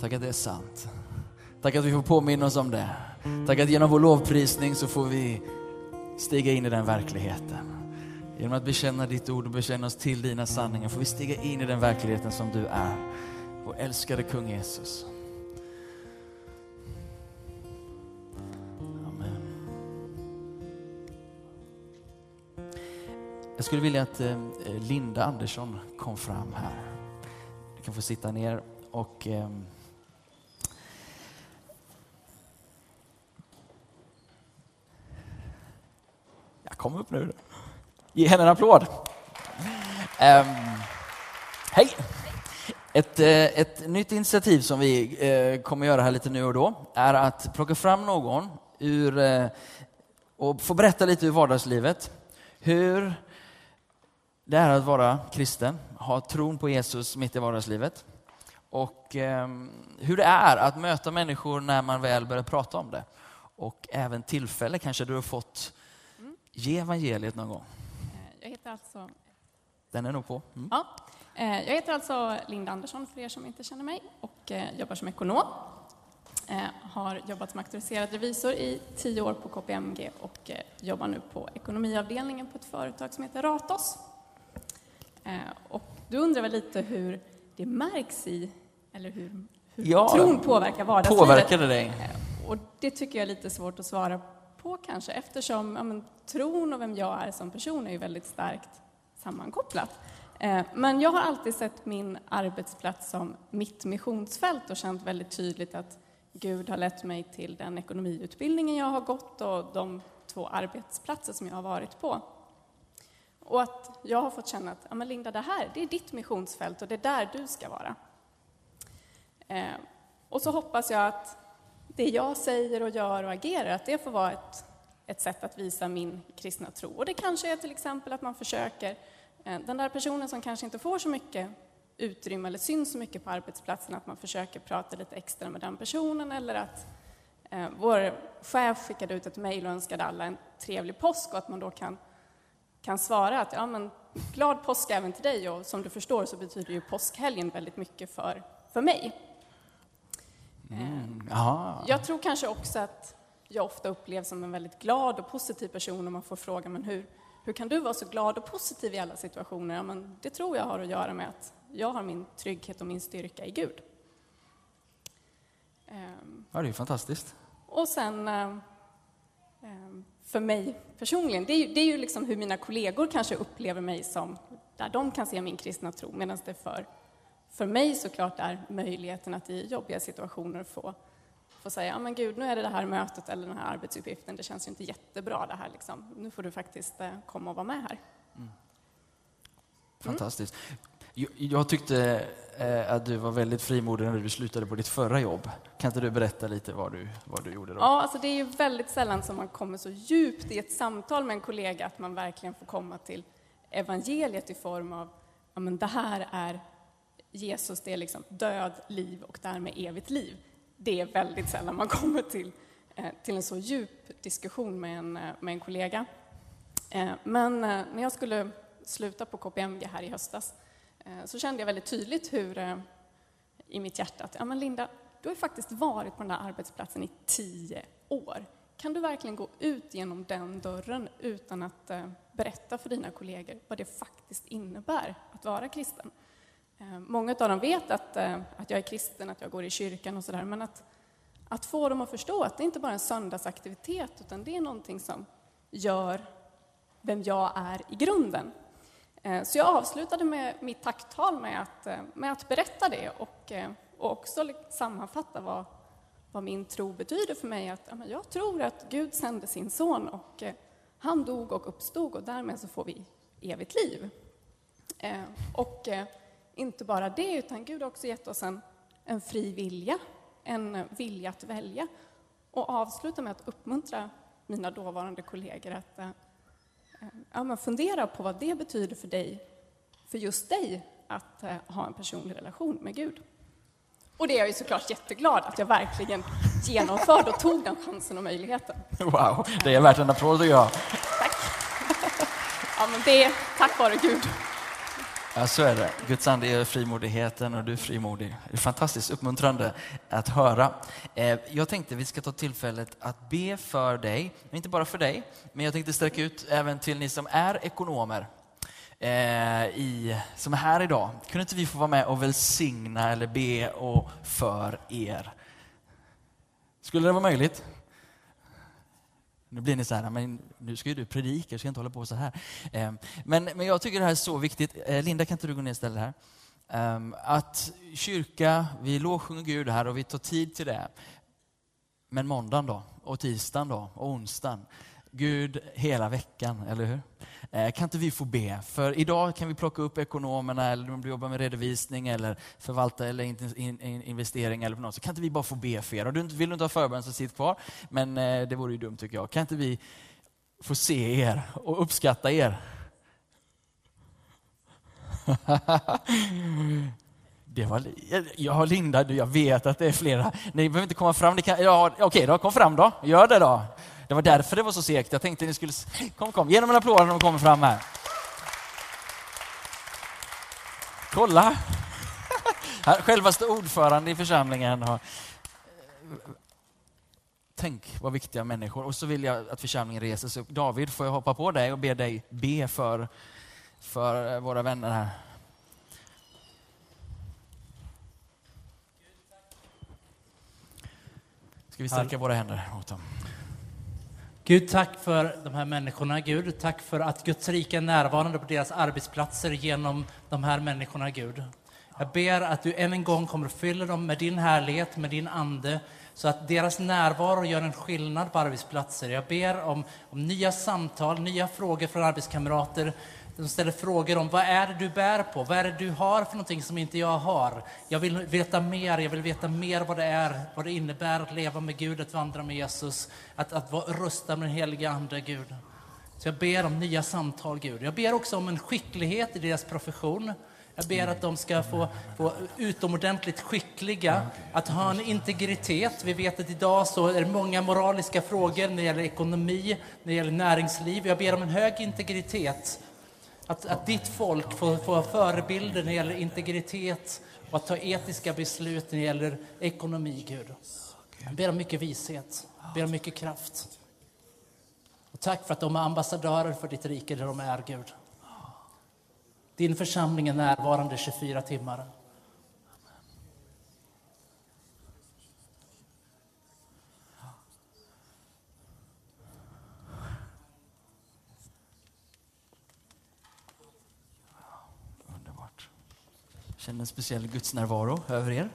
Tack att det är sant. Tack att vi får påminna oss om det. Tack att genom vår lovprisning så får vi stiga in i den verkligheten. Genom att bekänna ditt ord och bekänna oss till dina sanningar får vi stiga in i den verkligheten som du är. Vår älskade kung Jesus. Amen. Jag skulle vilja att eh, Linda Andersson kom fram här. Du kan få sitta ner och eh, kom upp nu. Ge henne en applåd. Um, hej! Ett, eh, ett nytt initiativ som vi eh, kommer göra här lite nu och då är att plocka fram någon ur, eh, och få berätta lite ur vardagslivet. Hur det är att vara kristen, ha tron på Jesus mitt i vardagslivet. Och ehm, hur det är att möta människor när man väl börjar prata om det. Och även tillfälle kanske du har fått ge evangeliet någon gång. Jag heter alltså, Den är nog på. Mm. ja, eh, jag heter alltså Linda Andersson för er som inte känner mig och eh, jobbar som ekonom. Eh, Har jobbat som auktoriserad revisor i tio år på KPMG och eh, jobbar nu på ekonomiavdelningen på ett företag som heter Ratos. Eh, Och du undrar väl lite hur det märks i, eller hur, hur Ja, tron påverkar vardagslivet? Påverkade dig? Eh, Och det tycker jag är lite svårt att svara på kanske, eftersom ja, men, tron och vem jag är som person är ju väldigt starkt sammankopplat. Eh, men jag har alltid sett min arbetsplats som mitt missionsfält och känt väldigt tydligt att Gud har lett mig till den ekonomiutbildningen jag har gått och de två arbetsplatser som jag har varit på. Och att jag har fått känna att ja, men Linda, det här det är ditt missionsfält och det är där du ska vara. Eh, och så hoppas jag att det jag säger och gör och agerar, att det får vara ett, ett sätt att visa min kristna tro. Och det kanske är till exempel att man försöker, eh, den där personen som kanske inte får så mycket utrymme eller syns så mycket på arbetsplatsen, att man försöker prata lite extra med den personen eller att eh, vår chef skickade ut ett mejl och önskade alla en trevlig påsk och att man då kan, kan svara att ja, men, glad påsk även till dig och som du förstår så betyder ju påskhelgen väldigt mycket för, för mig. Jaha. Jag tror kanske också att jag ofta upplevs som en väldigt glad och positiv person om man får frågan men hur, hur kan du vara så glad och positiv i alla situationer? Ja, men det tror jag har att göra med att jag har min trygghet och min styrka i Gud. Ehm, Ja, det är ju fantastiskt. och sen eh, ehm, för mig personligen, det är ju, det är ju liksom hur mina kollegor kanske upplever mig som, där de kan se min kristna tro, medan det för, för mig såklart är möjligheten att i jobbiga situationer få, få säga, ja men gud, nu är det det här mötet eller den här arbetsuppgiften, det känns ju inte jättebra det här liksom. Nu får du faktiskt eh, komma och vara med här. Fantastiskt. Jag, jag tyckte eh, att du var väldigt frimodig när du slutade på ditt förra jobb. Kan inte du berätta lite vad du, vad du gjorde då? Ja, alltså det är ju väldigt sällan som man kommer så djupt i ett samtal med en kollega att man verkligen får komma till evangeliet i form av, ja men det här är Jesus, det är liksom död, liv och därmed evigt liv. Det är väldigt sällan man kommer till, eh, till en så djup diskussion med en, eh, med en kollega. Eh, men när jag skulle sluta på KPMG här i höstas så kände jag väldigt tydligt hur i mitt hjärta att ja, men Linda, du har faktiskt varit på den där arbetsplatsen i tio år. Kan du verkligen gå ut genom den dörren utan att berätta för dina kollegor vad det faktiskt innebär att vara kristen? Eh, många av dem vet att, eh, att jag är kristen, att jag går i kyrkan och sådär, men att, att få dem att förstå att det inte bara är en söndagsaktivitet, utan det är någonting som gör vem jag är i grunden. Eh, så jag avslutade med mitt tacktal med att, med att berätta det och, och också sammanfatta vad, vad min tro betyder för mig. Att jag tror att Gud sände sin son och han dog och uppstod och därmed så får vi evigt liv. Och inte bara det, utan Gud har också gett oss en, en fri vilja, en eh, vilja att välja. Och avsluta med att uppmuntra mina dåvarande kollegor att eh, ja, men fundera på vad det betyder för dig, för just dig, att eh, ha en personlig relation med Gud. Och det är jag ju såklart jätteglad att jag verkligen genomförde och tog den chansen och möjligheten. Wow, det är värt en applåd tycker jag. Tack! Ja, men det är tack vare Gud. Ja, så är det. Guds ande är frimodigheten och du är frimodig. Det är fantastiskt uppmuntrande att höra. Eh, jag tänkte vi ska ta tillfället att be för dig, men inte bara för dig, men jag tänkte sträcka ut även till ni som är ekonomer. Eh, I, som är här idag. Kunde inte vi få vara med och välsigna eller be och för er? Skulle det vara möjligt? Nu blir ni så här, men nu ska ju du predika, jag ska inte hålla på så här. Ehm, men, men jag tycker det här är så viktigt. Eh, Linda, kan inte du gå ner istället här? Ehm, att kyrka, vi lovsjunger Gud här och vi tar tid till det. Men måndagen då? Och tisdagen då? Och onsdagen? Gud hela veckan, eller hur? Eh, kan inte vi få be? För idag kan vi plocka upp ekonomerna eller de jobbar med redovisning eller förvalta eller investering eller något. Så kan inte vi bara få be för er? Och vill du inte ha förbön så sitt kvar. Men eh, det vore ju dumt tycker jag. Kan inte vi få se er och uppskatta er? Det var, ja, Linda, jag vet att det är flera. Ni behöver inte komma fram. Ni kan, ja, okej, då, kom fram då. Gör det då. Det var därför det var så segt. Jag tänkte ni skulle... Kom, kom. Ge dem en applåd när de kommer fram här. Kolla! Självaste ordförande i församlingen. Har... Tänk vad viktiga människor. Och så vill jag att församlingen reser sig upp. David, får jag hoppa på dig och be dig be för, för våra vänner här? Ska vi sträcka våra händer mot dem? Gud, tack för de här människorna, Gud. Tack för att Guds rike är närvarande på deras arbetsplatser genom de här människorna, Gud. Jag ber att du än en gång kommer att fylla dem med din härlighet, med din ande, så att deras närvaro gör en skillnad på arbetsplatser. Jag ber om, om nya samtal, nya frågor från arbetskamrater, de ställer frågor om vad är det du bär på? Vad är det du har för någonting som inte jag har? Jag vill veta mer, jag vill veta mer vad det är, vad det innebär att leva med Gud, att vandra med Jesus, att, att vara med den heliga Ande, Gud. Så jag ber om nya samtal, Gud. Jag ber också om en skicklighet i deras profession. Jag ber att de ska få, få utomordentligt skickliga, att ha en integritet. Vi vet att idag så är det många moraliska frågor när det gäller ekonomi, när det gäller näringsliv. Jag ber om en hög integritet att, att ditt folk får, får förebilder när det gäller integritet och att ta etiska beslut när det gäller ekonomi, Gud. Jag ber om mycket vishet, jag ber om mycket kraft. Och tack för att de är ambassadörer för ditt rike där de är, Gud. Din församling är närvarande 24 timmar. Känner en speciell gudsnärvaro över er.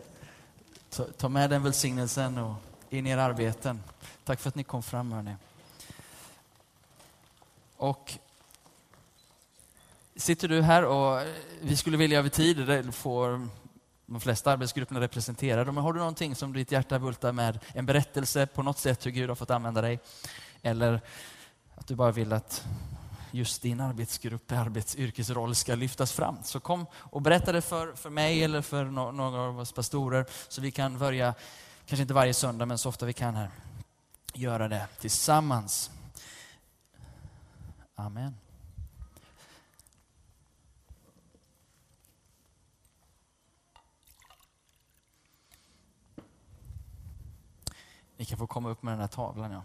Ta, ta med den välsignelsen och in i era arbeten. Tack för att ni kom fram, hörni. Och sitter du här och vi skulle vilja över tid få de flesta arbetsgrupperna representerade. Men har du någonting som ditt hjärta bultar med, en berättelse på något sätt hur Gud har fått använda dig, eller att du bara vill att just din arbetsgrupp, arbetsyrkesroll ska lyftas fram. Så kom och berätta det för, för mig eller för no några av oss pastorer så vi kan börja, kanske inte varje söndag, men så ofta vi kan här, göra det tillsammans. Amen. Ni kan få komma upp med den här tavlan. Ja.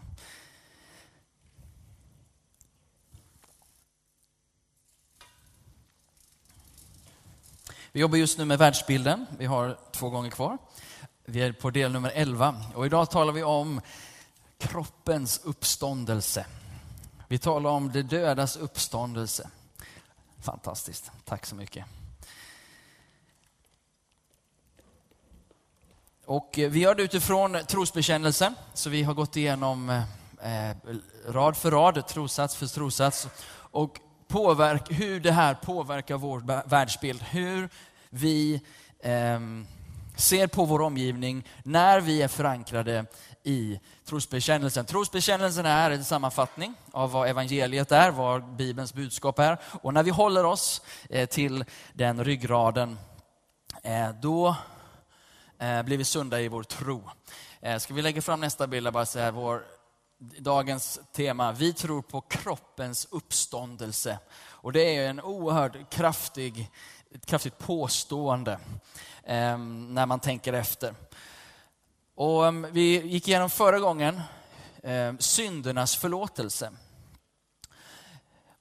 Vi jobbar just nu med världsbilden. Vi har två gånger kvar. Vi är på del nummer 11 och idag talar vi om kroppens uppståndelse. Vi talar om det dödas uppståndelse. Fantastiskt. Tack så mycket. Och eh, vi gör det utifrån trosbekännelsen, så vi har gått igenom eh, eh rad för rad, trossats för trossats. Och påverk, hur det här påverkar vår världsbild. Hur vi eh, ser på vår omgivning när vi är förankrade i trosbekännelsen. Trosbekännelsen är en sammanfattning av vad evangeliet är, vad Bibelns budskap är. Och när vi håller oss eh, till den ryggraden, eh, då eh, blir vi sunda i vår tro. Eh, ska vi lägga fram nästa bild, bara säga vår dagens tema. Vi tror på kroppens uppståndelse. Och det är en oerhört kraftig ett kraftigt påstående eh, när man tänker efter. Och eh, vi gick igenom förra gången eh, syndernas förlåtelse.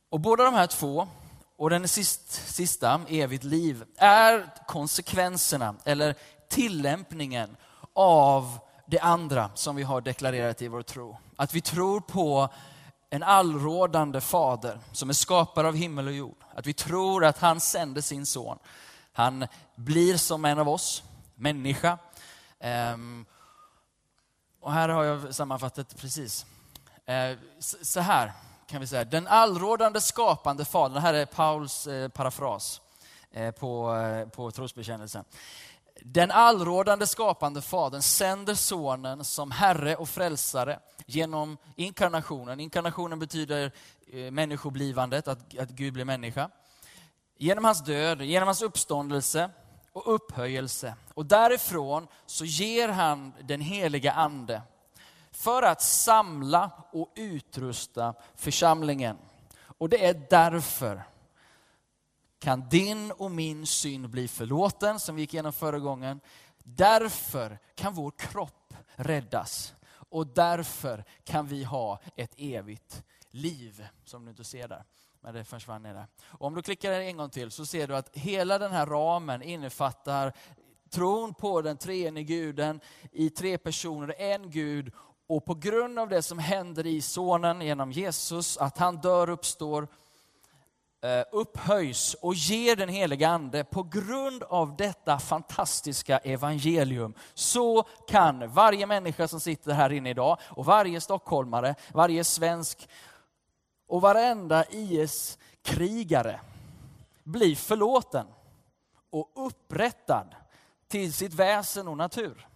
Och båda de här två, och den sist, sista, evigt liv, är konsekvenserna eller tillämpningen av det andra som vi har deklarerat i vår tro. Att vi tror på en allrådande fader som är skapare av himmel och jord. Att vi tror att han sände sin son. Han blir som en av oss, människa. Ehm, och här har jag sammanfattat precis. Ehm, så här kan vi säga, den allrådande skapande fadern, det här är Pauls eh, parafras eh, på, eh, på trosbekännelsen. Den allrådande skapande fadern sänder sonen som herre och frälsare genom inkarnationen. Inkarnationen betyder eh, människoblivandet, att, att Gud blir människa. Genom hans död, genom hans uppståndelse och upphöjelse. Och därifrån så ger han den heliga ande för att samla och utrusta församlingen. Och det är därför kan din och min synd bli förlåten, som vi gick igenom förra gången. Därför kan vår kropp räddas. Och därför kan vi ha ett evigt liv, som du inte ser där. Men det försvann ner där. Och om du klickar en gång till så ser du att hela den här ramen innefattar tron på den treenige guden i tre personer, en Gud. Och på grund av det som händer i sonen genom Jesus, att han dör och uppstår, Eh, upphöjs och ger den heliga ande på grund av detta fantastiska evangelium så kan varje människa som sitter här inne idag och varje stockholmare, varje svensk och varenda IS-krigare bli förlåten och upprättad till sitt väsen och natur.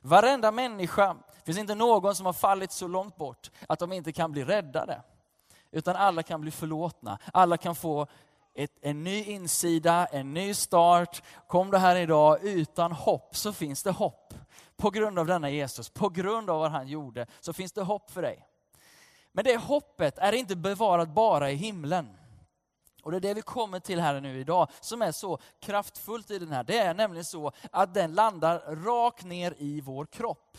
Varenda människa, det finns inte någon som har fallit så långt bort att de inte kan bli räddade. Utan alla kan bli förlåtna. Alla kan få ett, en ny insida, en ny start. Kom du här idag utan hopp så finns det hopp. På grund av denna Jesus, på grund av vad han gjorde, så finns det hopp för dig. Men det hoppet är inte bevarat bara i himlen. Och det är det vi kommer till här nu idag, som är så kraftfullt i den här. Det är nämligen så att den landar rakt ner i vår kropp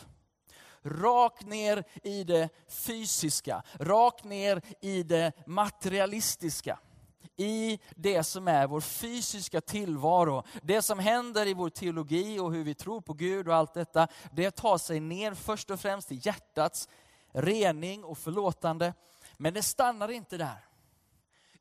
rakt ner i det fysiska, rakt ner i det materialistiska. I det som är vår fysiska tillvaro. Det som händer i vår teologi och hur vi tror på Gud och allt detta, det tar sig ner först och främst i hjärtats rening och förlåtande. Men det stannar inte där.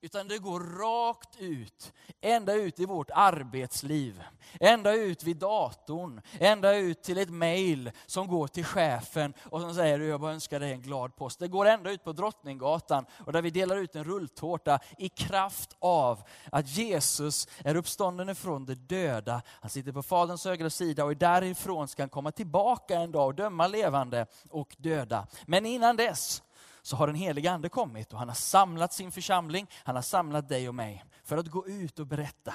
Utan det går rakt ut, ända ut i vårt arbetsliv. Ända ut vid datorn, ända ut till ett mail som går till chefen och som säger jag bara önskar dig en glad post. Det går ända ut på Drottninggatan och där vi delar ut en rulltårta i kraft av att Jesus är uppstånden ifrån de döda. Han sitter på Faderns högra sida och därifrån ska han komma tillbaka en dag och döma levande och döda. Men innan dess så har den heliga ande kommit och han har samlat sin församling, han har samlat dig och mig för att gå ut och berätta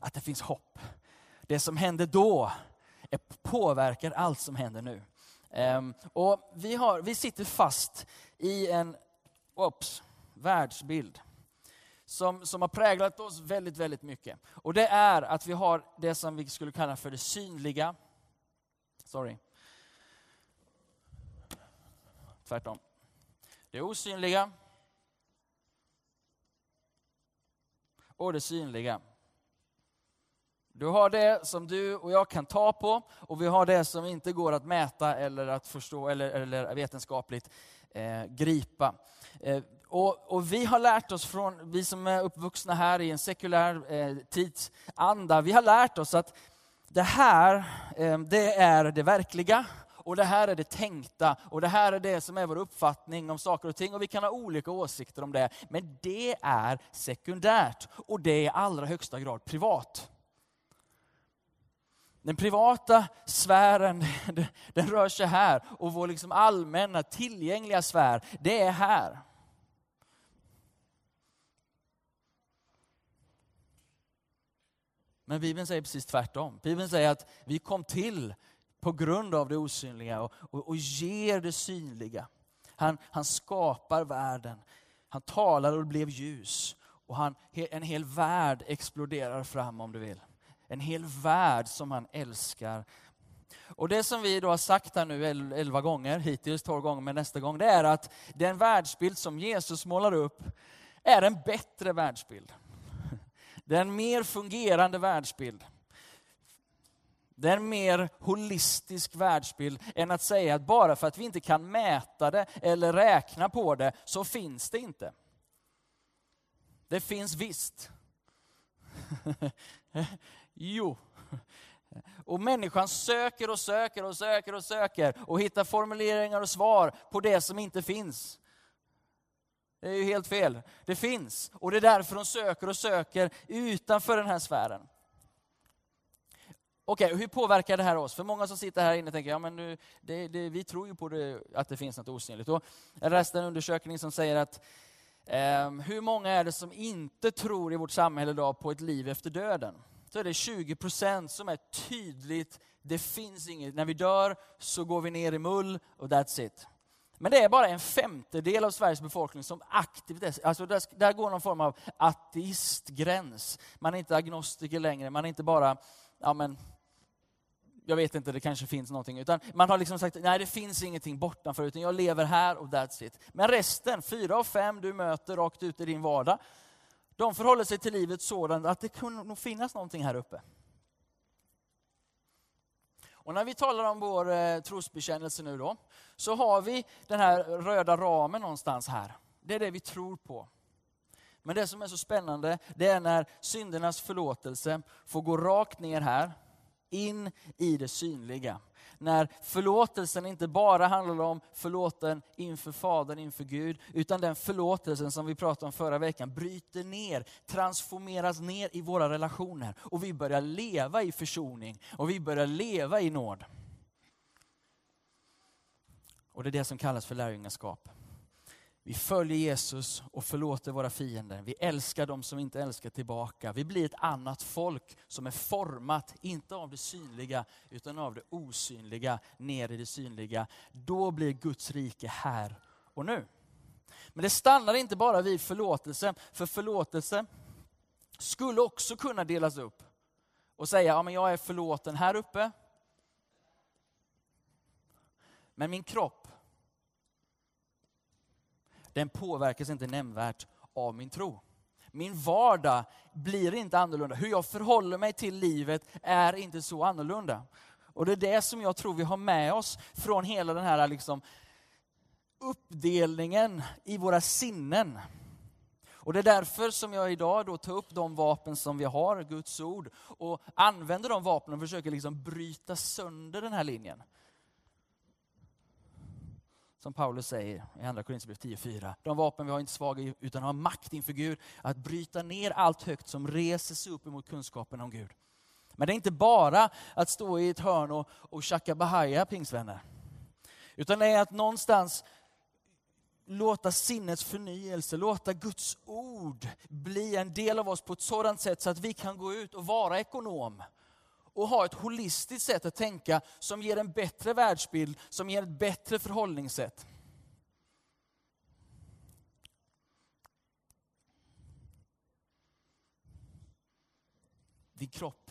att det finns hopp. Det som hände då påverkar allt som händer nu. Um, och vi, har, vi sitter fast i en ops, världsbild som, som har präglat oss väldigt, väldigt mycket. Och det är att vi har det som vi skulle kalla för det synliga. Sorry. Tvärtom. Det osynliga och det synliga. Du har det som du och jag kan ta på och vi har det som inte går att mäta eller att förstå eller, eller vetenskapligt eh, gripa. Eh, och, och, vi har lärt oss från, vi som är uppvuxna här i en sekulär eh, tidsanda, vi har lärt oss att det här, eh, det är det verkliga och det här är det tänkta och det här är det som är vår uppfattning om saker och ting och vi kan ha olika åsikter om det. Men det är sekundärt och det är i allra högsta grad privat. Den privata sfären, den rör sig här och vår liksom allmänna tillgängliga sfär, det är här. Men Bibeln säger precis tvärtom. Bibeln säger att vi kom till på grund av det osynliga och, och, och ger det synliga. Han, han skapar världen. Han talar och det blev ljus. Och han, en hel värld exploderar fram om du vill. En hel värld som han älskar. Och det som vi då har sagt här nu elva gånger, hittills tolv gånger, men nästa gång, det är att den världsbild som Jesus målar upp är en bättre världsbild. Det är en mer fungerande världsbild. Det är en mer holistisk världsbild än att säga att bara för att vi inte kan mäta det eller räkna på det så finns det inte. Det finns visst. jo. Och människan söker och söker och söker och söker och hittar formuleringar och svar på det som inte finns. Det är ju helt fel. Det finns. Och det är därför hon söker och söker utanför den här sfären. Okej, okay, hur påverkar det här oss? För många som sitter här inne tänker, ja men nu, det, det, vi tror ju på det, att det finns något osynligt. Och jag läste en undersökning som säger att eh, hur många är det som inte tror i vårt samhälle idag på ett liv efter döden? Så är det 20 procent som är tydligt, det finns inget, när vi dör så går vi ner i mull och that's it. Men det är bara en femtedel av Sveriges befolkning som aktivt är, alltså där, där går någon form av ateistgräns. Man är inte agnostiker längre, man är inte bara, ja men, jag vet inte, det kanske finns någonting. Utan man har liksom sagt, nej det finns ingenting bortanför, utan jag lever här och that's it. Men resten, fyra av fem du möter rakt ut i din vardag, de förhåller sig till livet sådant att det kunde nog finnas någonting här uppe. Och när vi talar om vår eh, trosbekännelse nu då, så har vi den här röda ramen någonstans här. Det är det vi tror på. Men det som är så spännande, det är när syndernas förlåtelse får gå rakt ner här, in i det synliga. När förlåtelsen inte bara handlar om förlåten inför Fadern, inför Gud, utan den förlåtelsen som vi pratade om förra veckan bryter ner, transformeras ner i våra relationer. Och vi börjar leva i försoning och vi börjar leva i nåd. Och det är det som kallas för lärjungaskap. Vi följer Jesus och förlåter våra fiender. Vi älskar dem som inte älskar tillbaka. Vi blir ett annat folk som är format, inte av det synliga, utan av det osynliga, ner i det synliga. Då blir Guds rike här och nu. Men det stannar inte bara vid förlåtelse, för förlåtelse skulle också kunna delas upp och säga, ja men jag är förlåten här uppe, men min kropp den påverkas inte nämnvärt av min tro. Min vardag blir inte annorlunda. Hur jag förhåller mig till livet är inte så annorlunda. Och det är det som jag tror vi har med oss från hela den här liksom uppdelningen i våra sinnen. Och det är därför som jag idag då tar upp de vapen som vi har, Guds ord, och använder de vapnen och försöker liksom bryta sönder den här linjen som Paulus säger i Andra Korinthierbrevet 10.4. De vapen vi har är inte svaga utan har makt inför Gud att bryta ner allt högt som reser sig upp emot kunskapen om Gud. Men det är inte bara att stå i ett hörn och, och tjacka bahaya, pingsvänner. Utan det är att någonstans låta sinnets förnyelse, låta Guds ord bli en del av oss på ett sådant sätt så att vi kan gå ut och vara ekonom och ha ett holistiskt sätt att tänka som ger en bättre världsbild, som ger ett bättre förhållningssätt. Din kropp,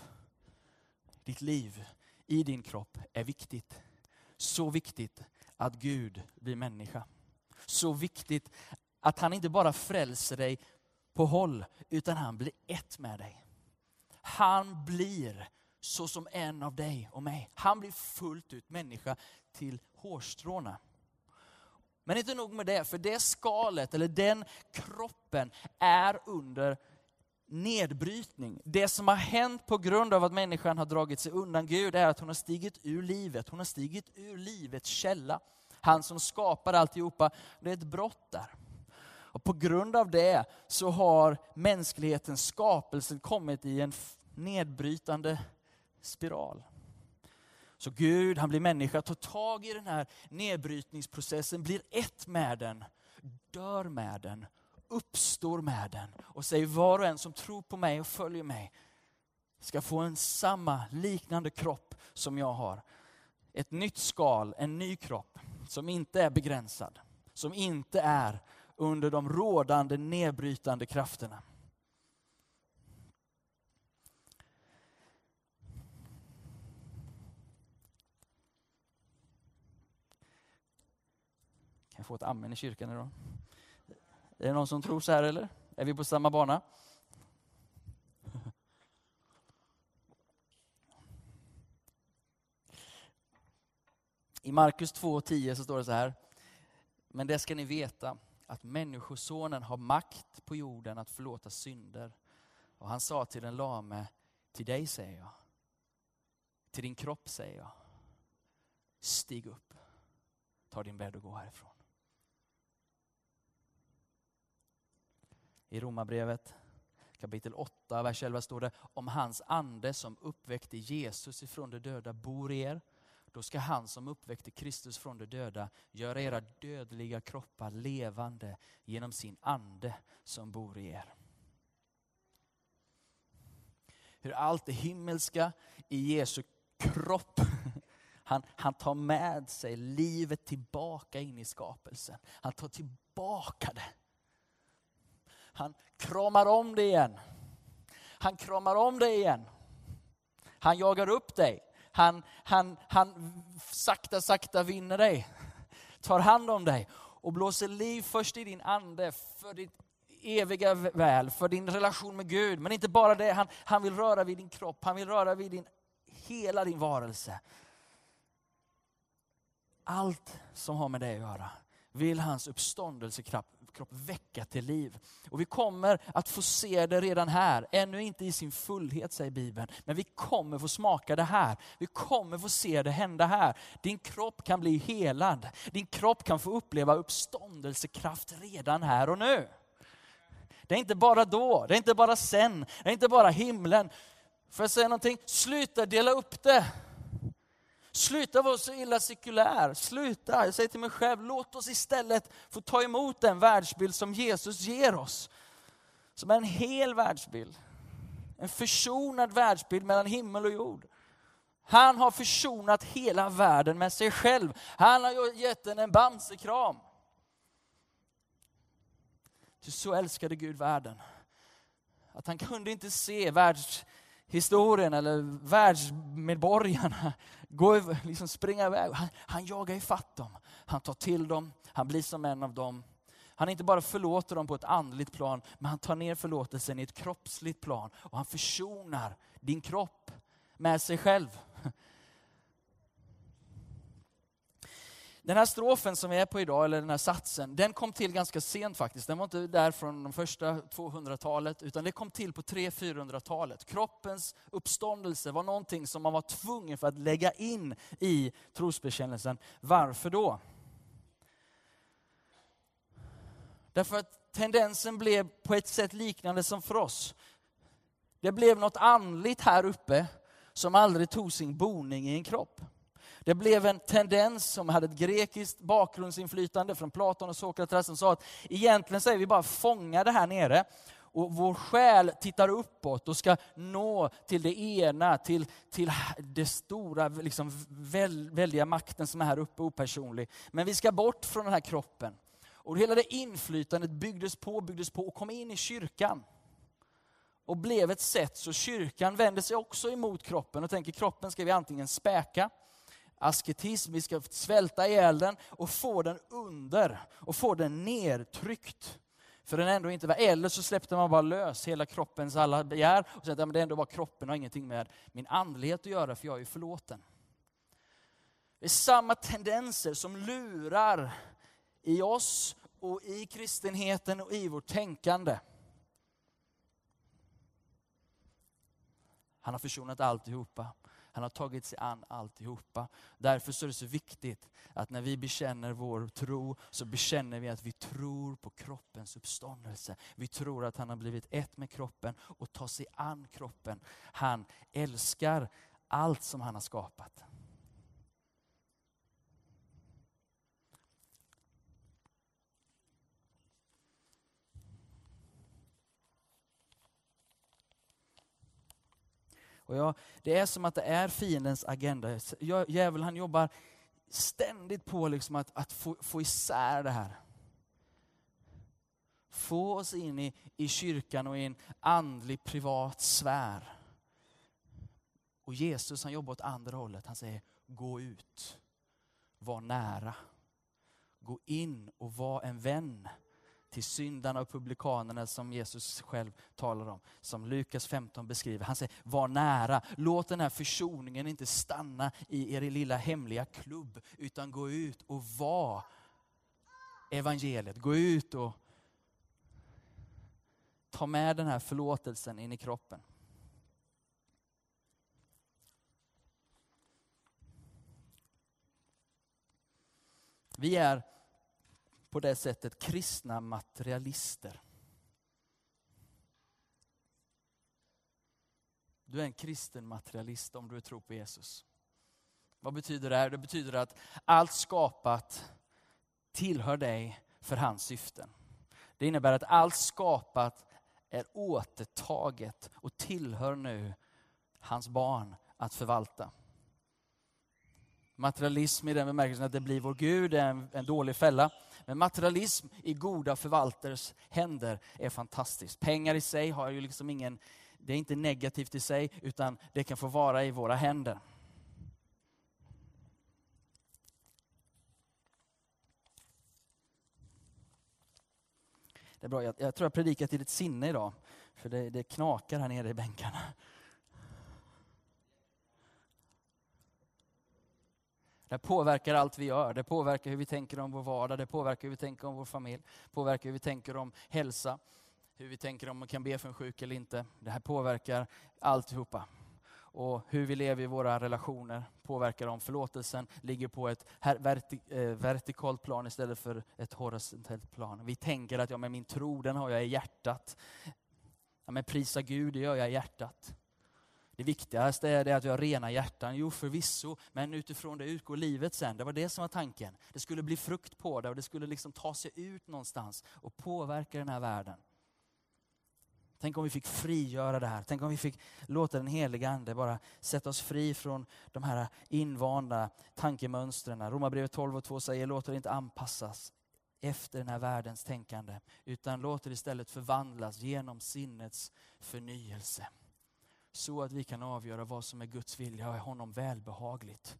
ditt liv i din kropp är viktigt. Så viktigt att Gud blir människa. Så viktigt att han inte bara frälser dig på håll, utan han blir ett med dig. Han blir så som en av dig och mig. Han blir fullt ut människa till hårstråna. Men inte nog med det, för det skalet, eller den kroppen, är under nedbrytning. Det som har hänt på grund av att människan har dragit sig undan Gud är att hon har stigit ur livet. Hon har stigit ur livets källa. Han som skapar alltihopa, det är ett brott där. Och på grund av det så har mänsklighetens skapelse kommit i en nedbrytande spiral. Så Gud, han blir människa, tar tag i den här nedbrytningsprocessen, blir ett med den, dör med den, uppstår med den och säger var och en som tror på mig och följer mig ska få en samma liknande kropp som jag har. Ett nytt skal, en ny kropp som inte är begränsad, som inte är under de rådande nedbrytande krafterna. Få ett amen i kyrkan idag. Är det någon som tror så här eller? Är vi på samma bana? I Markus 2.10 så står det så här. Men det ska ni veta att Människosonen har makt på jorden att förlåta synder. Och han sa till den lame, till dig säger jag, till din kropp säger jag, stig upp, ta din bädd och gå härifrån. I Romarbrevet kapitel 8, vers 11 står det om hans ande som uppväckte Jesus ifrån de döda bor i er. Då ska han som uppväckte Kristus från de döda göra era dödliga kroppar levande genom sin ande som bor i er. Hur allt det himmelska i Jesu kropp han, han tar med sig livet tillbaka in i skapelsen. Han tar tillbaka det. Han kramar om dig igen. Han kramar om dig igen. Han jagar upp dig. Han, han, han sakta, sakta vinner dig. Tar hand om dig och blåser liv först i din ande för ditt eviga väl, för din relation med Gud. Men inte bara det, han, han vill röra vid din kropp, han vill röra vid din, hela din varelse. Allt som har med dig att göra vill hans uppståndelsekraft kropp väcka till liv. Och vi kommer att få se det redan här, ännu inte i sin fullhet säger Bibeln, men vi kommer få smaka det här. Vi kommer få se det hända här. Din kropp kan bli helad, din kropp kan få uppleva uppståndelsekraft redan här och nu. Det är inte bara då, det är inte bara sen, det är inte bara himlen. Får jag säga någonting? Sluta dela upp det. Sluta vara så illa sekulär. Sluta, jag säger till mig själv, låt oss istället få ta emot den världsbild som Jesus ger oss. Som är en hel världsbild. En försonad världsbild mellan himmel och jord. Han har försonat hela världen med sig själv. Han har gett den en bamsekram. Ty Så älskade Gud världen. Att han kunde inte se historien eller världsmedborgarna går, liksom springa iväg. Han, han jagar ifatt dem. Han tar till dem, han blir som en av dem. Han inte bara förlåter dem på ett andligt plan, men han tar ner förlåtelsen i ett kroppsligt plan. Och han försonar din kropp med sig själv. Den här strofen som vi är på idag, eller den här satsen, den kom till ganska sent faktiskt. Den var inte där från de första 200-talet, utan det kom till på 300-400-talet. Kroppens uppståndelse var någonting som man var tvungen för att lägga in i trosbekännelsen. Varför då? Därför att tendensen blev på ett sätt liknande som för oss. Det blev något andligt här uppe som aldrig tog sin boning i en kropp. Det blev en tendens som hade ett grekiskt bakgrundsinflytande från Platon och Sokrates som sa att egentligen så är vi bara fångade här nere och vår själ tittar uppåt och ska nå till det ena, till, till det stora, liksom väl, väldiga makten som är här uppe, opersonlig. Men vi ska bort från den här kroppen. Och hela det inflytandet byggdes på, byggdes på och kom in i kyrkan. Och blev ett sätt så kyrkan vände sig också emot kroppen och tänker kroppen ska vi antingen späka asketism, vi ska svälta ihjäl den och få den under och få den nedtryckt. För den ändå inte var, eller så släppte man bara lös hela kroppens alla begär och sa att ja, det ändå bara kroppen har ingenting med min andlighet att göra för jag är ju förlåten. Det är samma tendenser som lurar i oss och i kristenheten och i vårt tänkande. Han har försonat alltihopa. Han har tagit sig an alltihopa. Därför så är det så viktigt att när vi bekänner vår tro så bekänner vi att vi tror på kroppens uppståndelse. Vi tror att han har blivit ett med kroppen och tar sig an kroppen. Han älskar allt som han har skapat. Och jag, det är som att det är fiendens agenda. Djävulen han jobbar ständigt på liksom att, att få, få isär det här. Få oss in i, i kyrkan och i en andlig privat sfär. Och Jesus han jobbar åt andra hållet. Han säger gå ut, var nära. gå in och var en vän till syndarna och publikanerna som Jesus själv talar om. Som Lukas 15 beskriver. Han säger, var nära. Låt den här försoningen inte stanna i er lilla hemliga klubb, utan gå ut och var evangeliet. Gå ut och ta med den här förlåtelsen in i kroppen. Vi är på det sättet kristna materialister. Du är en kristen materialist om du tror på Jesus. Vad betyder det här? Det betyder att allt skapat tillhör dig för hans syften. Det innebär att allt skapat är återtaget och tillhör nu hans barn att förvalta. Materialism i den bemärkelsen att det blir vår Gud är en, en dålig fälla. Men materialism i goda förvaltares händer är fantastiskt. Pengar i sig har ju liksom ingen, det är inte negativt i sig, utan det kan få vara i våra händer. Det är bra, jag, jag tror jag predikar till ditt sinne idag, för det, det knakar här nere i bänkarna. Det påverkar allt vi gör. Det påverkar hur vi tänker om vår vardag, det påverkar hur vi tänker om vår familj, påverkar hur vi tänker om hälsa, hur vi tänker om man kan be för en sjuk eller inte. Det här påverkar alltihopa. Och hur vi lever i våra relationer påverkar om förlåtelsen ligger på ett verti eh, vertikalt plan istället för ett horisontellt plan. Vi tänker att ja, men min tro den har jag i hjärtat. Ja, men prisa Gud, det gör jag i hjärtat. Det viktigaste är det att vi har rena hjärtan. Jo, förvisso, men utifrån det utgår livet sen. Det var det som var tanken. Det skulle bli frukt på det och det skulle liksom ta sig ut någonstans och påverka den här världen. Tänk om vi fick frigöra det här. Tänk om vi fick låta den heliga Ande bara sätta oss fri från de här invanda tankemönstren. Romarbrevet 12 och 2 säger, låt det inte anpassas efter den här världens tänkande, utan låt det istället förvandlas genom sinnets förnyelse så att vi kan avgöra vad som är Guds vilja och är honom välbehagligt.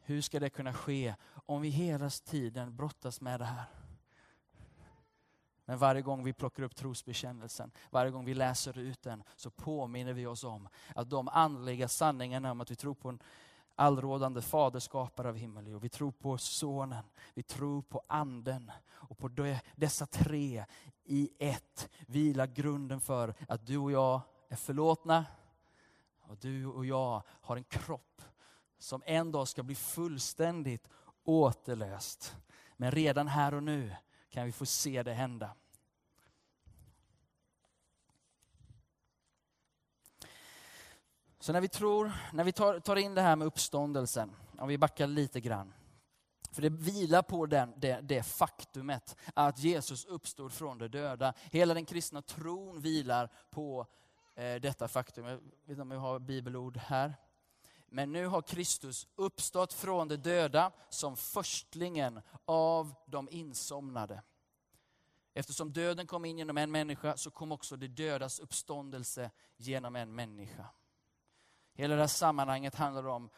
Hur ska det kunna ske om vi hela tiden brottas med det här? Men varje gång vi plockar upp trosbekännelsen, varje gång vi läser ut den, så påminner vi oss om att de andliga sanningarna om att vi tror på en allrådande faderskapare av himmel och vi tror på sonen, vi tror på anden. Och på dessa tre i ett vilar grunden för att du och jag är förlåtna och du och jag har en kropp som en dag ska bli fullständigt återlöst. Men redan här och nu kan vi få se det hända. Så när vi tror, när vi tar, tar in det här med uppståndelsen, om vi backar lite grann. För det vilar på den, det, det faktumet att Jesus uppstod från de döda. Hela den kristna tron vilar på Eh, detta faktum. Jag vet inte om jag har bibelord här. Men nu har Kristus uppstått från de döda som förstlingen av de insomnade. Eftersom döden kom in genom en människa så kom också de dödas uppståndelse genom en människa. Hela det här sammanhanget handlar om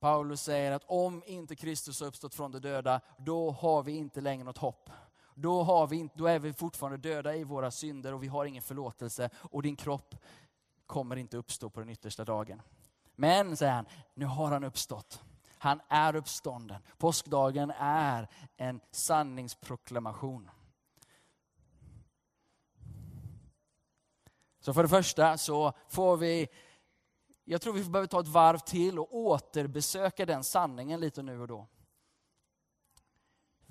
Paulus säger att om inte Kristus har uppstått från de döda, då har vi inte längre något hopp då, har vi, då är vi fortfarande döda i våra synder och vi har ingen förlåtelse och din kropp kommer inte uppstå på den yttersta dagen. Men, säger han, nu har han uppstått. Han är uppstånden. Påskdagen är en sanningsproklamation. Så för det första så får vi, jag tror vi behöver ta ett varv till och återbesöka den sanningen lite nu och då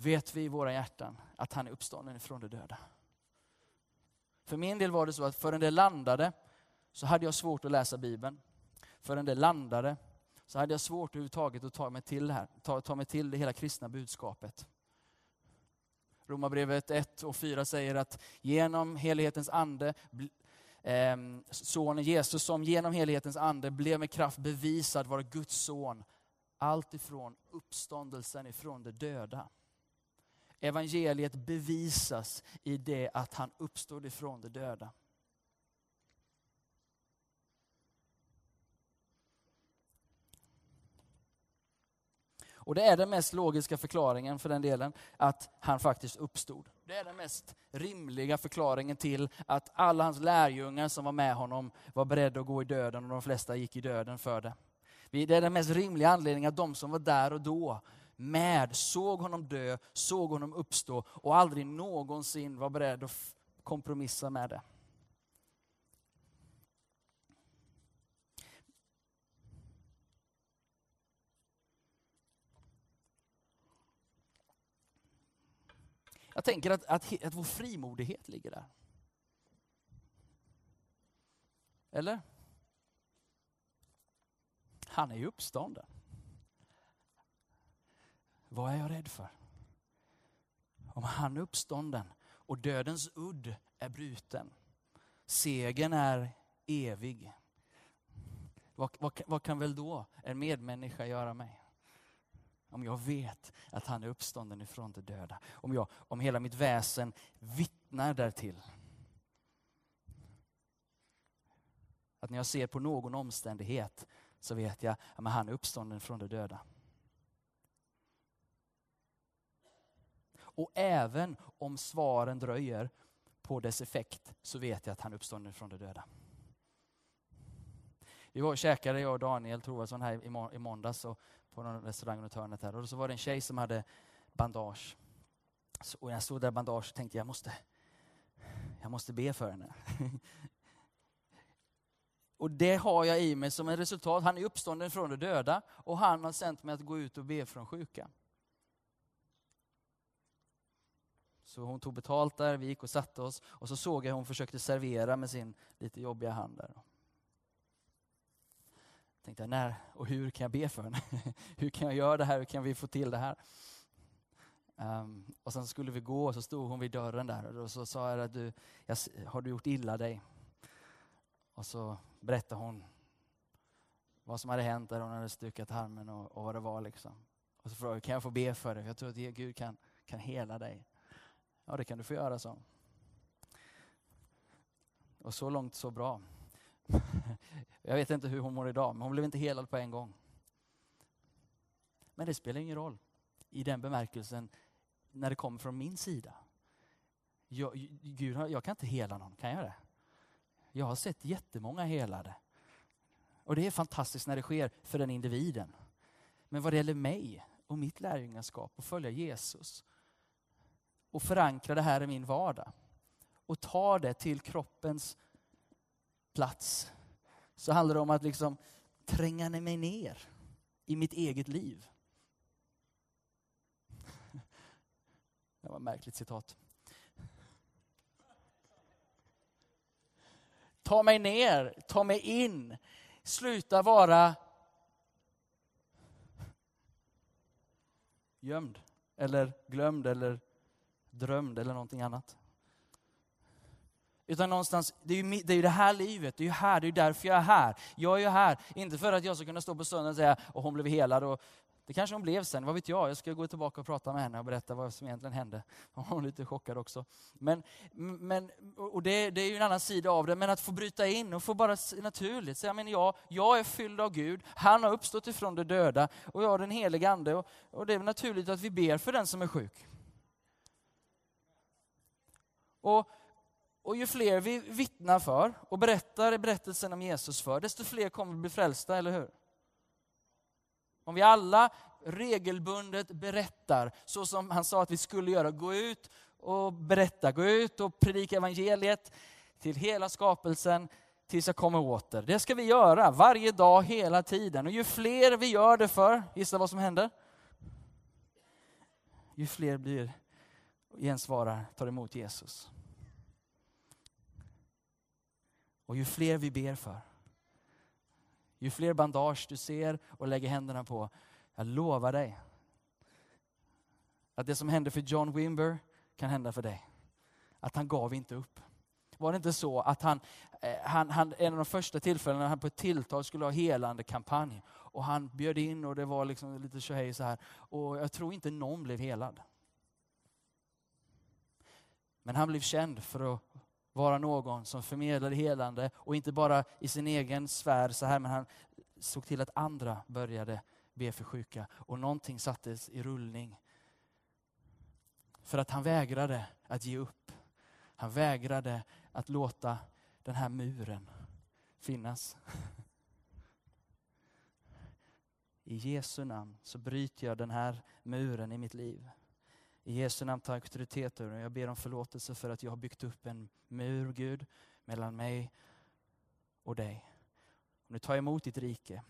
vet vi i våra hjärtan att han är uppstånden ifrån de döda. För min del var det så att förrän det landade så hade jag svårt att läsa Bibeln. Förrän det landade så hade jag svårt överhuvudtaget att ta mig till det här, ta, ta mig till det hela kristna budskapet. Romarbrevet 1 och 4 säger att genom helighetens ande, eh, sonen Jesus som genom helighetens ande blev med kraft bevisad vara Guds son. Allt ifrån uppståndelsen ifrån de döda. Evangeliet bevisas i det att han uppstod ifrån de döda. Och det är den mest logiska förklaringen för den delen, att han faktiskt uppstod. Det är den mest rimliga förklaringen till att alla hans lärjungar som var med honom var beredda att gå i döden och de flesta gick i döden för det. Det är den mest rimliga anledningen att de som var där och då med såg honom dö, såg honom uppstå och aldrig någonsin var beredd att kompromissa med det. Jag tänker att, att, att vår frimodighet ligger där. Eller? Han är ju uppstånden. Vad är jag rädd för? Om han är uppstånden och dödens udd är bruten. Segern är evig. Vad, vad, vad kan väl då en medmänniska göra mig? Om jag vet att han är uppstånden ifrån de döda. Om, jag, om hela mitt väsen vittnar därtill. Att när jag ser på någon omständighet så vet jag att han är uppstånden från de döda. Och även om svaren dröjer på dess effekt så vet jag att han är uppstånden från de döda. Vi var och käkade, jag och Daniel Trovarsson här i måndags och på någon restaurang runt hörnet här. Och så var det en tjej som hade bandage. Så, och när jag stod där bandage tänkte jag, jag måste, jag måste be för henne. och det har jag i mig som ett resultat. Han är uppstånden från de döda och han har sänt mig att gå ut och be för de sjuka. Så hon tog betalt där, vi gick och satte oss och så såg jag hon försökte servera med sin lite jobbiga hand där tänkte jag, när och hur kan jag be för henne? hur kan jag göra det här? Hur kan vi få till det här? Um, och sen skulle vi gå och så stod hon vid dörren där och så sa jag att du, jag, har du gjort illa dig? Och så berättade hon vad som hade hänt där hon hade stukat armen och, och vad det var. Liksom. Och så frågade jag, kan jag få be för dig? Jag tror att Gud kan, kan hela dig. Ja, det kan du få göra, så. Och så långt så bra. Jag vet inte hur hon mår idag, men hon blev inte helad på en gång. Men det spelar ingen roll i den bemärkelsen när det kommer från min sida. Jag, Gud, jag kan inte hela någon, kan jag det? Jag har sett jättemånga helade. Och det är fantastiskt när det sker för den individen. Men vad det gäller mig och mitt lärjungaskap och följa Jesus och förankra det här i min vardag och ta det till kroppens plats så handlar det om att liksom tränga mig ner i mitt eget liv. Det var ett märkligt citat. Ta mig ner, ta mig in. Sluta vara gömd eller glömd eller drömd eller någonting annat. Utan någonstans, det är, ju, det är ju det här livet, det är ju här, det är därför jag är här. Jag är ju här, inte för att jag ska kunna stå på söndagen och säga, och hon blev helad. Och det kanske hon blev sen, vad vet jag? Jag ska gå tillbaka och prata med henne och berätta vad som egentligen hände. Hon var lite chockad också. Men, men, och det, det är ju en annan sida av det, men att få bryta in och få bara naturligt säga, men jag, jag är fylld av Gud, han har uppstått ifrån de döda och jag har den helige Ande. Och, och det är naturligt att vi ber för den som är sjuk. Och och ju fler vi vittnar för och berättar berättelsen om Jesus för, desto fler kommer bli frälsta, eller hur? Om vi alla regelbundet berättar, så som han sa att vi skulle göra, gå ut och berätta, gå ut och predika evangeliet till hela skapelsen tills jag kommer åter. Det ska vi göra varje dag, hela tiden. Och ju fler vi gör det för, gissa vad som händer? Ju fler blir gensvarar, tar emot Jesus. Och ju fler vi ber för, ju fler bandage du ser och lägger händerna på, jag lovar dig att det som hände för John Wimber kan hända för dig. Att han gav inte upp. Var det inte så att han, eh, han, han en av de första tillfällena han på ett tilltal skulle ha helande kampanj och han bjöd in och det var liksom lite tjohej så här och jag tror inte någon blev helad. Men han blev känd för att vara någon som förmedlade helande och inte bara i sin egen sfär så här, men han såg till att andra började be för sjuka. Och någonting sattes i rullning. För att han vägrade att ge upp. Han vägrade att låta den här muren finnas. I Jesu namn så bryter jag den här muren i mitt liv. I Jesu namn tar jag auktoritet över Jag ber om förlåtelse för att jag har byggt upp en mur, Gud, mellan mig och dig. Och nu tar jag emot ditt rike.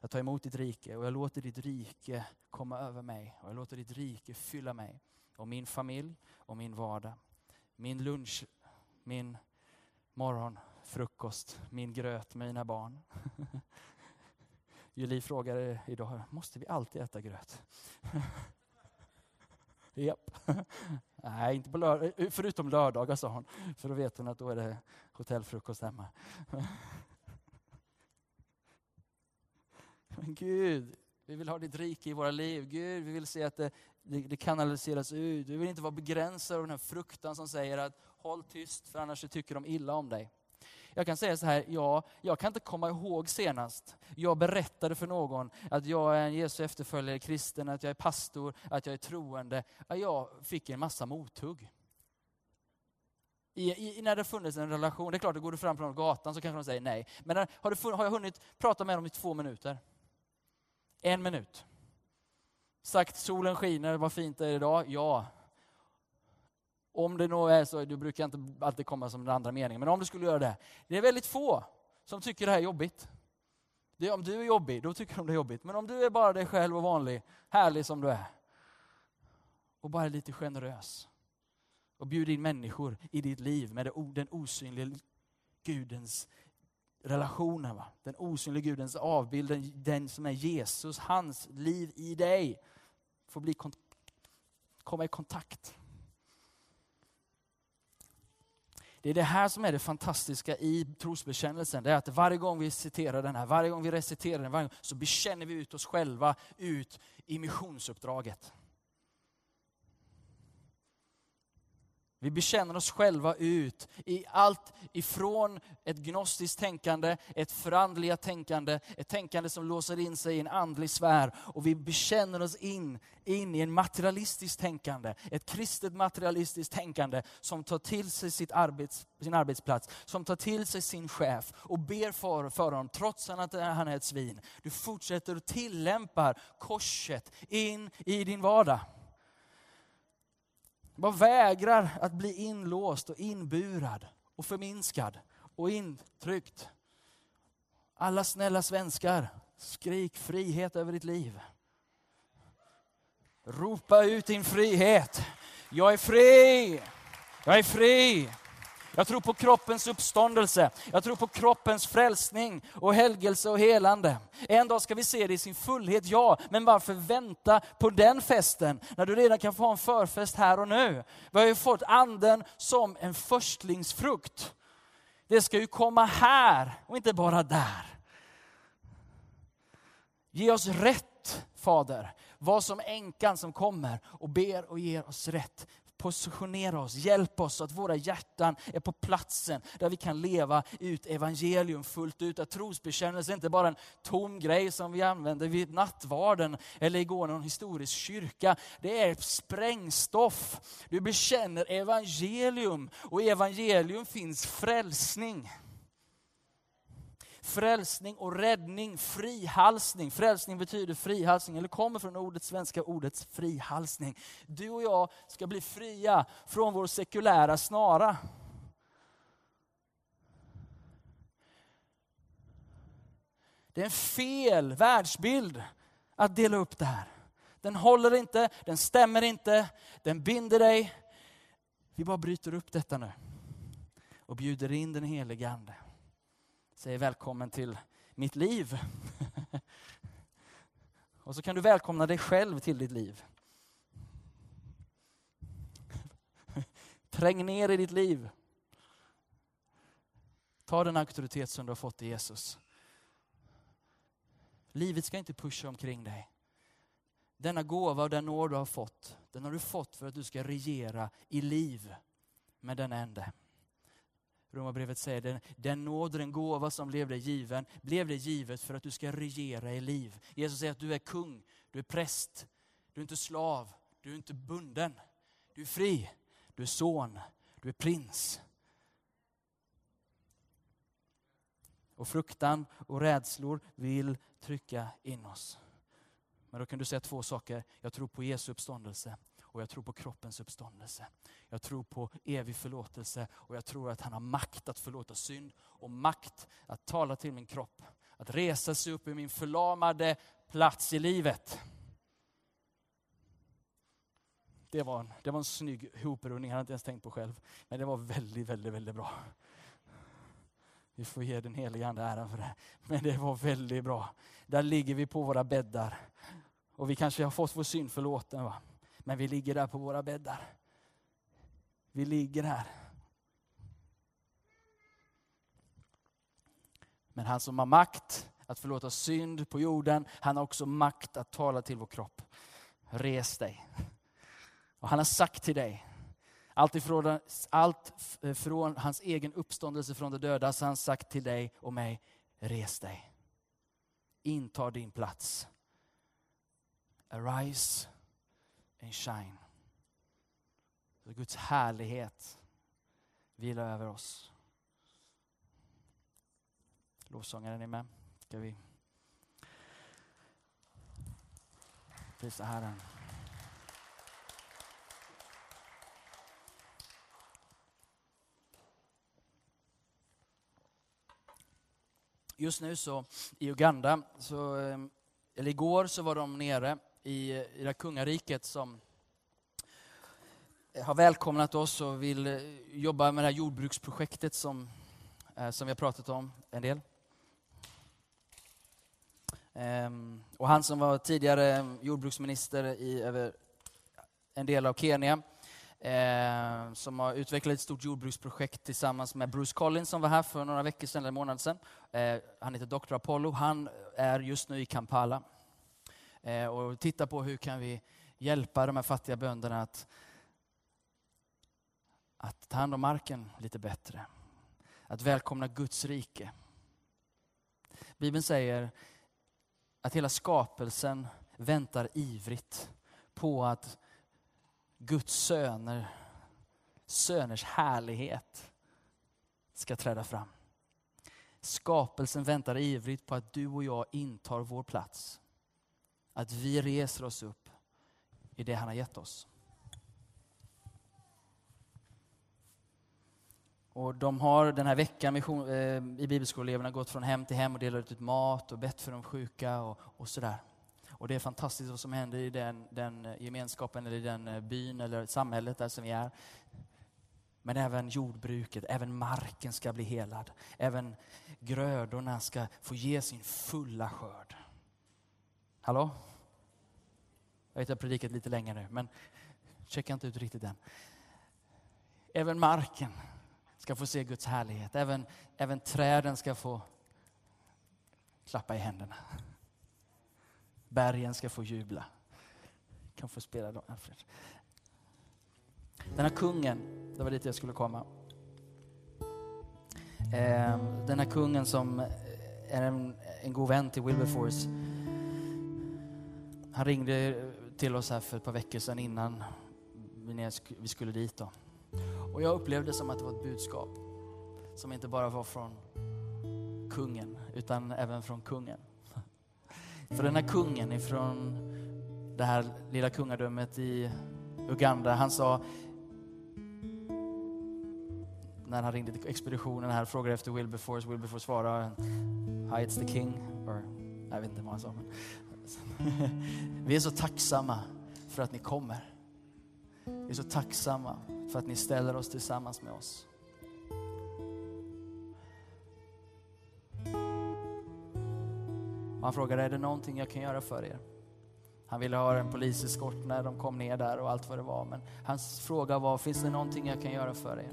Jag tar emot ditt rike och jag låter ditt rike komma över mig. Och jag låter ditt rike fylla mig och min familj och min vardag. Min lunch, min morgon, frukost, min gröt med mina barn. Julie frågade idag, måste vi alltid äta gröt? Japp. Nej, inte på lördag, förutom lördagar sa hon. För då vet hon att då är det hotellfrukost hemma. Men Gud, vi vill ha ditt rike i våra liv. Gud, vi vill se att det, det, det kanaliseras ut. Vi vill inte vara begränsade av den här fruktan som säger att håll tyst för annars tycker de illa om dig. Jag kan säga så här, ja, jag kan inte komma ihåg senast jag berättade för någon att jag är en Jesu efterföljare, kristen, att jag är pastor, att jag är troende. Att jag fick en massa mothugg. I, i, när det funnits en relation, det är klart, går du fram på gatan så kanske de säger nej. Men när, har, du, har jag hunnit prata med dem i två minuter? En minut. Sagt solen skiner, vad fint det är idag. Ja. Om det nog är så, du brukar inte alltid komma som den andra meningen, men om du skulle göra det. Det är väldigt få som tycker det här är jobbigt. Det är, om du är jobbig, då tycker de det är jobbigt. Men om du är bara dig själv och vanlig, härlig som du är, och bara lite generös, och bjuder in människor i ditt liv med den osynliga Gudens relationen. Va? Den osynliga Gudens avbild, den, den, som är Jesus, hans liv i dig. Får bli, komma i kontakt. Det är det här som är det fantastiska i trosbekännelsen. Det är att varje gång vi citerar den här, varje gång vi reciterar den, varje gång, så bekänner vi ut oss själva ut i missionsuppdraget. Vi bekänner oss själva ut i allt ifrån ett gnostiskt tänkande, ett förandliga tänkande, ett tänkande som låser in sig i en andlig sfär. Och vi bekänner oss in, in i en materialistiskt tänkande, ett kristet materialistiskt tänkande som tar till sig sitt arbets, sin arbetsplats, som tar till sig sin chef och ber för, för honom trots att han är ett svin. Du fortsätter och tillämpar korset in i din vardag. Man vägrar att bli inlåst och inburad och förminskad och intryckt. Alla snälla svenskar, skrik frihet över ditt liv. Ropa ut din frihet. Jag är fri! Jag är fri! Jag tror på kroppens uppståndelse. Jag tror på kroppens frälsning och helgelse och helande. En dag ska vi se det i sin fullhet, ja. Men varför vänta på den festen när du redan kan få ha en förfest här och nu? Vi har ju fått anden som en förstlingsfrukt. Det ska ju komma här och inte bara där. Ge oss rätt, Fader. Var som änkan som kommer och ber och ger oss rätt positionera oss, hjälp oss så att våra hjärtan är på platsen där vi kan leva ut evangelium fullt ut. Att trosbekännelse är inte bara en tom grej som vi använder vid nattvarden eller igår någon historisk kyrka. Det är sprängstoff. Du bekänner evangelium och i evangelium finns frälsning frälsning och räddning, frihalsning. Frälsning betyder frihalsning, eller kommer från ordet svenska ordet frihalsning. Du och jag ska bli fria från vår sekulära snara. Det är en fel världsbild att dela upp det här. Den håller inte, den stämmer inte, den binder dig. Vi bara bryter upp detta nu och bjuder in den helige Ande säger välkommen till mitt liv. Och så kan du välkomna dig själv till ditt liv. Träng ner i ditt liv. Ta den auktoritet som du har fått i Jesus. Livet ska inte pusha omkring dig. Denna gåva och den nåd du har fått, den har du fått för att du ska regera i liv med den ende. Romarbrevet säger den, den nåd och den gåva som blev dig given, blev dig givet för att du ska regera i liv. Jesus säger att du är kung, du är präst, du är inte slav, du är inte bunden. Du är fri, du är son, du är prins. Och fruktan och rädslor vill trycka in oss. Men då kan du säga två saker. Jag tror på Jesu uppståndelse och jag tror på kroppens uppståndelse. Jag tror på evig förlåtelse och jag tror att han har makt att förlåta synd och makt att tala till min kropp. Att resa sig upp i min förlamade plats i livet. Det var en, det var en snygg hoprundning, jag hade inte ens tänkt på själv. Men det var väldigt, väldigt, väldigt bra. Vi får ge den helige Ande äran för det. Men det var väldigt bra. Där ligger vi på våra bäddar. Och vi kanske har fått vår synd förlåten. Va? Men vi ligger där på våra bäddar. Vi ligger här. Men han som har makt att förlåta synd på jorden, han har också makt att tala till vår kropp. Res dig. Och han har sagt till dig, allt ifrån, allt eh, från hans egen uppståndelse från de döda, så har han sagt till dig och mig, res dig. Inta din plats. Arise and shine. Så Guds härlighet vilar över oss. Lovsångaren är med. Ska vi prisa Herren. Just nu så i Uganda, så, eh, eller igår så var de nere i, i det kungariket som har välkomnat oss och vill eh, jobba med det här jordbruksprojektet som, eh, som vi har pratat om en del. Ehm, och han som var tidigare eh, jordbruksminister i över en del av Kenya, eh, som har utvecklat ett stort jordbruksprojekt tillsammans med Bruce Collins som var här för några veckor sedan, eller en månad sedan. Eh, han heter Dr. Apollo. Han är just nu i Kampala Eh, och titta på hur kan vi hjälpa de här fattiga bönderna att att ta hand om marken lite bättre. Att välkomna Guds rike. Bibeln säger att hela skapelsen väntar ivrigt på att Guds söner, söners härlighet ska träda fram. Skapelsen väntar ivrigt på att du och jag intar vår plats. Att vi reser oss upp i det han har gett oss. Och de har den här veckan mission, eh, i bibelskoleeleverna gått från hem till hem och delat ut mat och bett för de sjuka och, och sådär. Och det är fantastiskt vad som händer i den, den gemenskapen eller i den eh, byn eller samhället där som vi är. Men även jordbruket, även marken ska bli helad. Även grödorna ska få ge sin fulla skörd. Hallå? Jag vet att jag har predikat lite länge nu, men checka inte ut riktigt än. Även marken ska få se Guds härlighet. Även, även träden ska få klappa i händerna. Bergen ska få jubla. Kan få spela då, Alfred. Den här kungen, det var dit jag skulle komma. Ehm, den här kungen som är en, en god vän till Wilberforce. Han ringde till oss här för ett par veckor sedan innan vi skulle dit. Då. Och jag upplevde det som att det var ett budskap som inte bara var från kungen, utan även från kungen. För den här kungen ifrån det här lilla kungadömet i Uganda, han sa när han ringde till expeditionen här och frågade efter Wilberforce, Wilberforce svarade Hi, it's the king. Or, jag vet inte vad han sa. Men. Vi är så tacksamma för att ni kommer. Vi är så tacksamma för att ni ställer oss tillsammans med oss. han frågade, är det någonting jag kan göra för er? Han ville ha en poliseskort när de kom ner där och allt vad det var. Men hans fråga var, finns det någonting jag kan göra för er?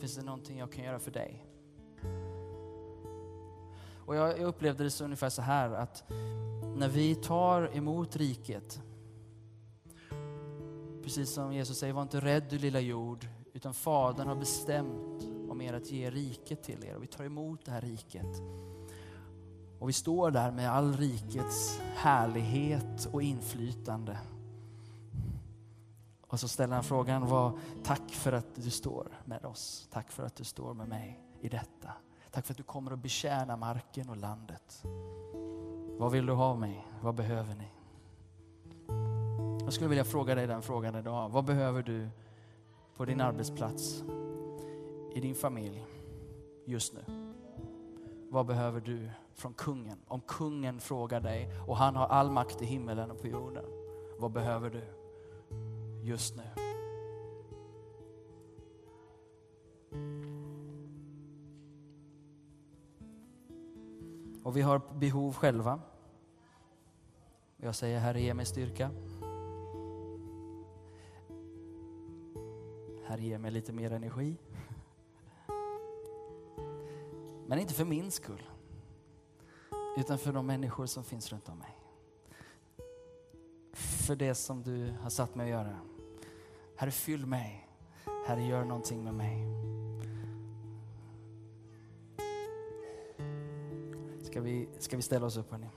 Finns det någonting jag kan göra för dig? Och jag upplevde det så ungefär så här att när vi tar emot riket Precis som Jesus säger, var inte rädd du lilla jord, utan Fadern har bestämt om er att ge riket till er och vi tar emot det här riket. Och vi står där med all rikets härlighet och inflytande. Och så ställer han frågan, vad, tack för att du står med oss. Tack för att du står med mig i detta. Tack för att du kommer att betjäna marken och landet. Vad vill du ha av mig? Vad behöver ni? Jag skulle vilja fråga dig den frågan idag. Vad behöver du på din arbetsplats, i din familj, just nu? Vad behöver du från kungen? Om kungen frågar dig och han har all makt i himmelen och på jorden. Vad behöver du just nu? Och vi har behov själva. Jag säger Herre, ge mig styrka. Herre, ge mig lite mer energi. Men inte för min skull, utan för de människor som finns runt om mig. För det som du har satt mig att göra. Herre, fyll mig. Herre, gör någonting med mig. Ska vi, ska vi ställa oss upp, hörni?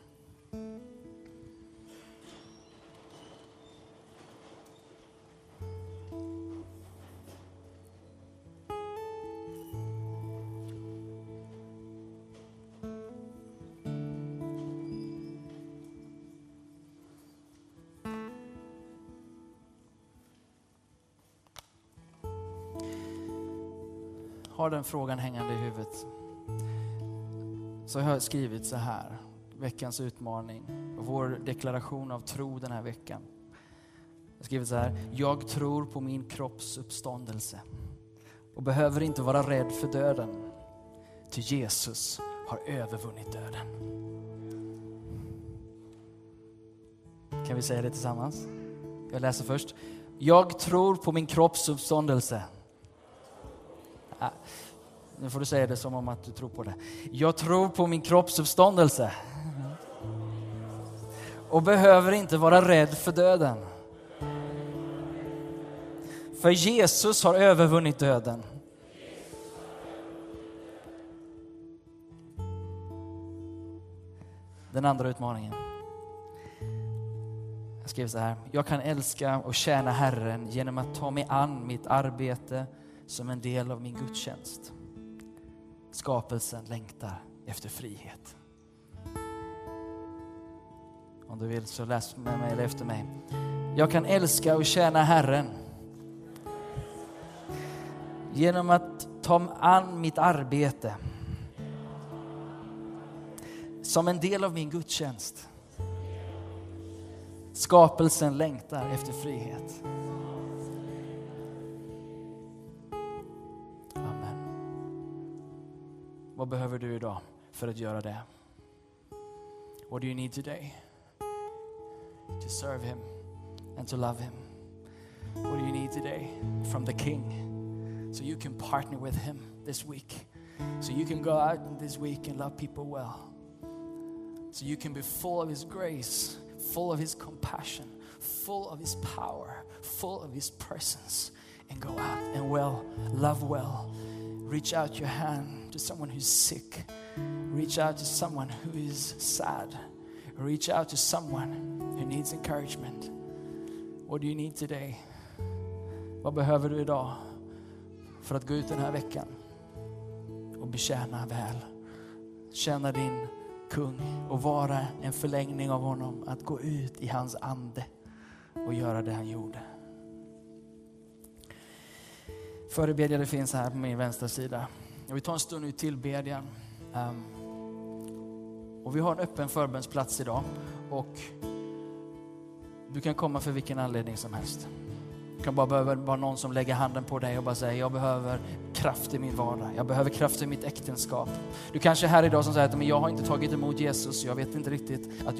Har den frågan hängande i huvudet så har jag skrivit så här, veckans utmaning, vår deklaration av tro den här veckan. Jag har skrivit så här, jag tror på min kropps uppståndelse och behöver inte vara rädd för döden, ty Jesus har övervunnit döden. Kan vi säga det tillsammans? Jag läser först. Jag tror på min kropps uppståndelse Äh, nu får du säga det som om att du tror på det. Jag tror på min kroppsuppståndelse. Och behöver inte vara rädd för döden. För Jesus har övervunnit döden. Den andra utmaningen. Jag skrev så här. Jag kan älska och tjäna Herren genom att ta mig an mitt arbete som en del av min gudstjänst. Skapelsen längtar efter frihet. Om du vill så läs med mig eller efter mig. Jag kan älska och tjäna Herren genom att ta an mitt arbete som en del av min gudstjänst. Skapelsen längtar efter frihet. Vad behöver du idag för att göra det? What do you need today? To serve him and to love him. What do you need today from the king? So you can partner with him this week. So you can go out this week and love people well. So you can be full of his grace, full of his compassion, full of his power, full of his presence, and go out and well, love well, reach out your hand to someone who's sick. Reach out to someone who is sad. Reach out to someone who needs encouragement. What do you need today? Vad behöver du idag för att gå ut den här veckan och betjäna väl? Känna din kung och vara en förlängning av honom. Att gå ut i hans ande och göra det han gjorde. Förebedjare finns här på min vänstra sida. Jag vill ta en stund i tillbedjan. Um, och vi har en öppen förbönsplats idag. Och du kan komma för vilken anledning som helst. Du kan bara behöva bara någon som lägger handen på dig och bara säger, jag behöver kraft i min vardag. Jag behöver kraft i mitt äktenskap. Du kanske är här idag som säger att men jag har inte tagit emot Jesus. Jag vet inte riktigt att jag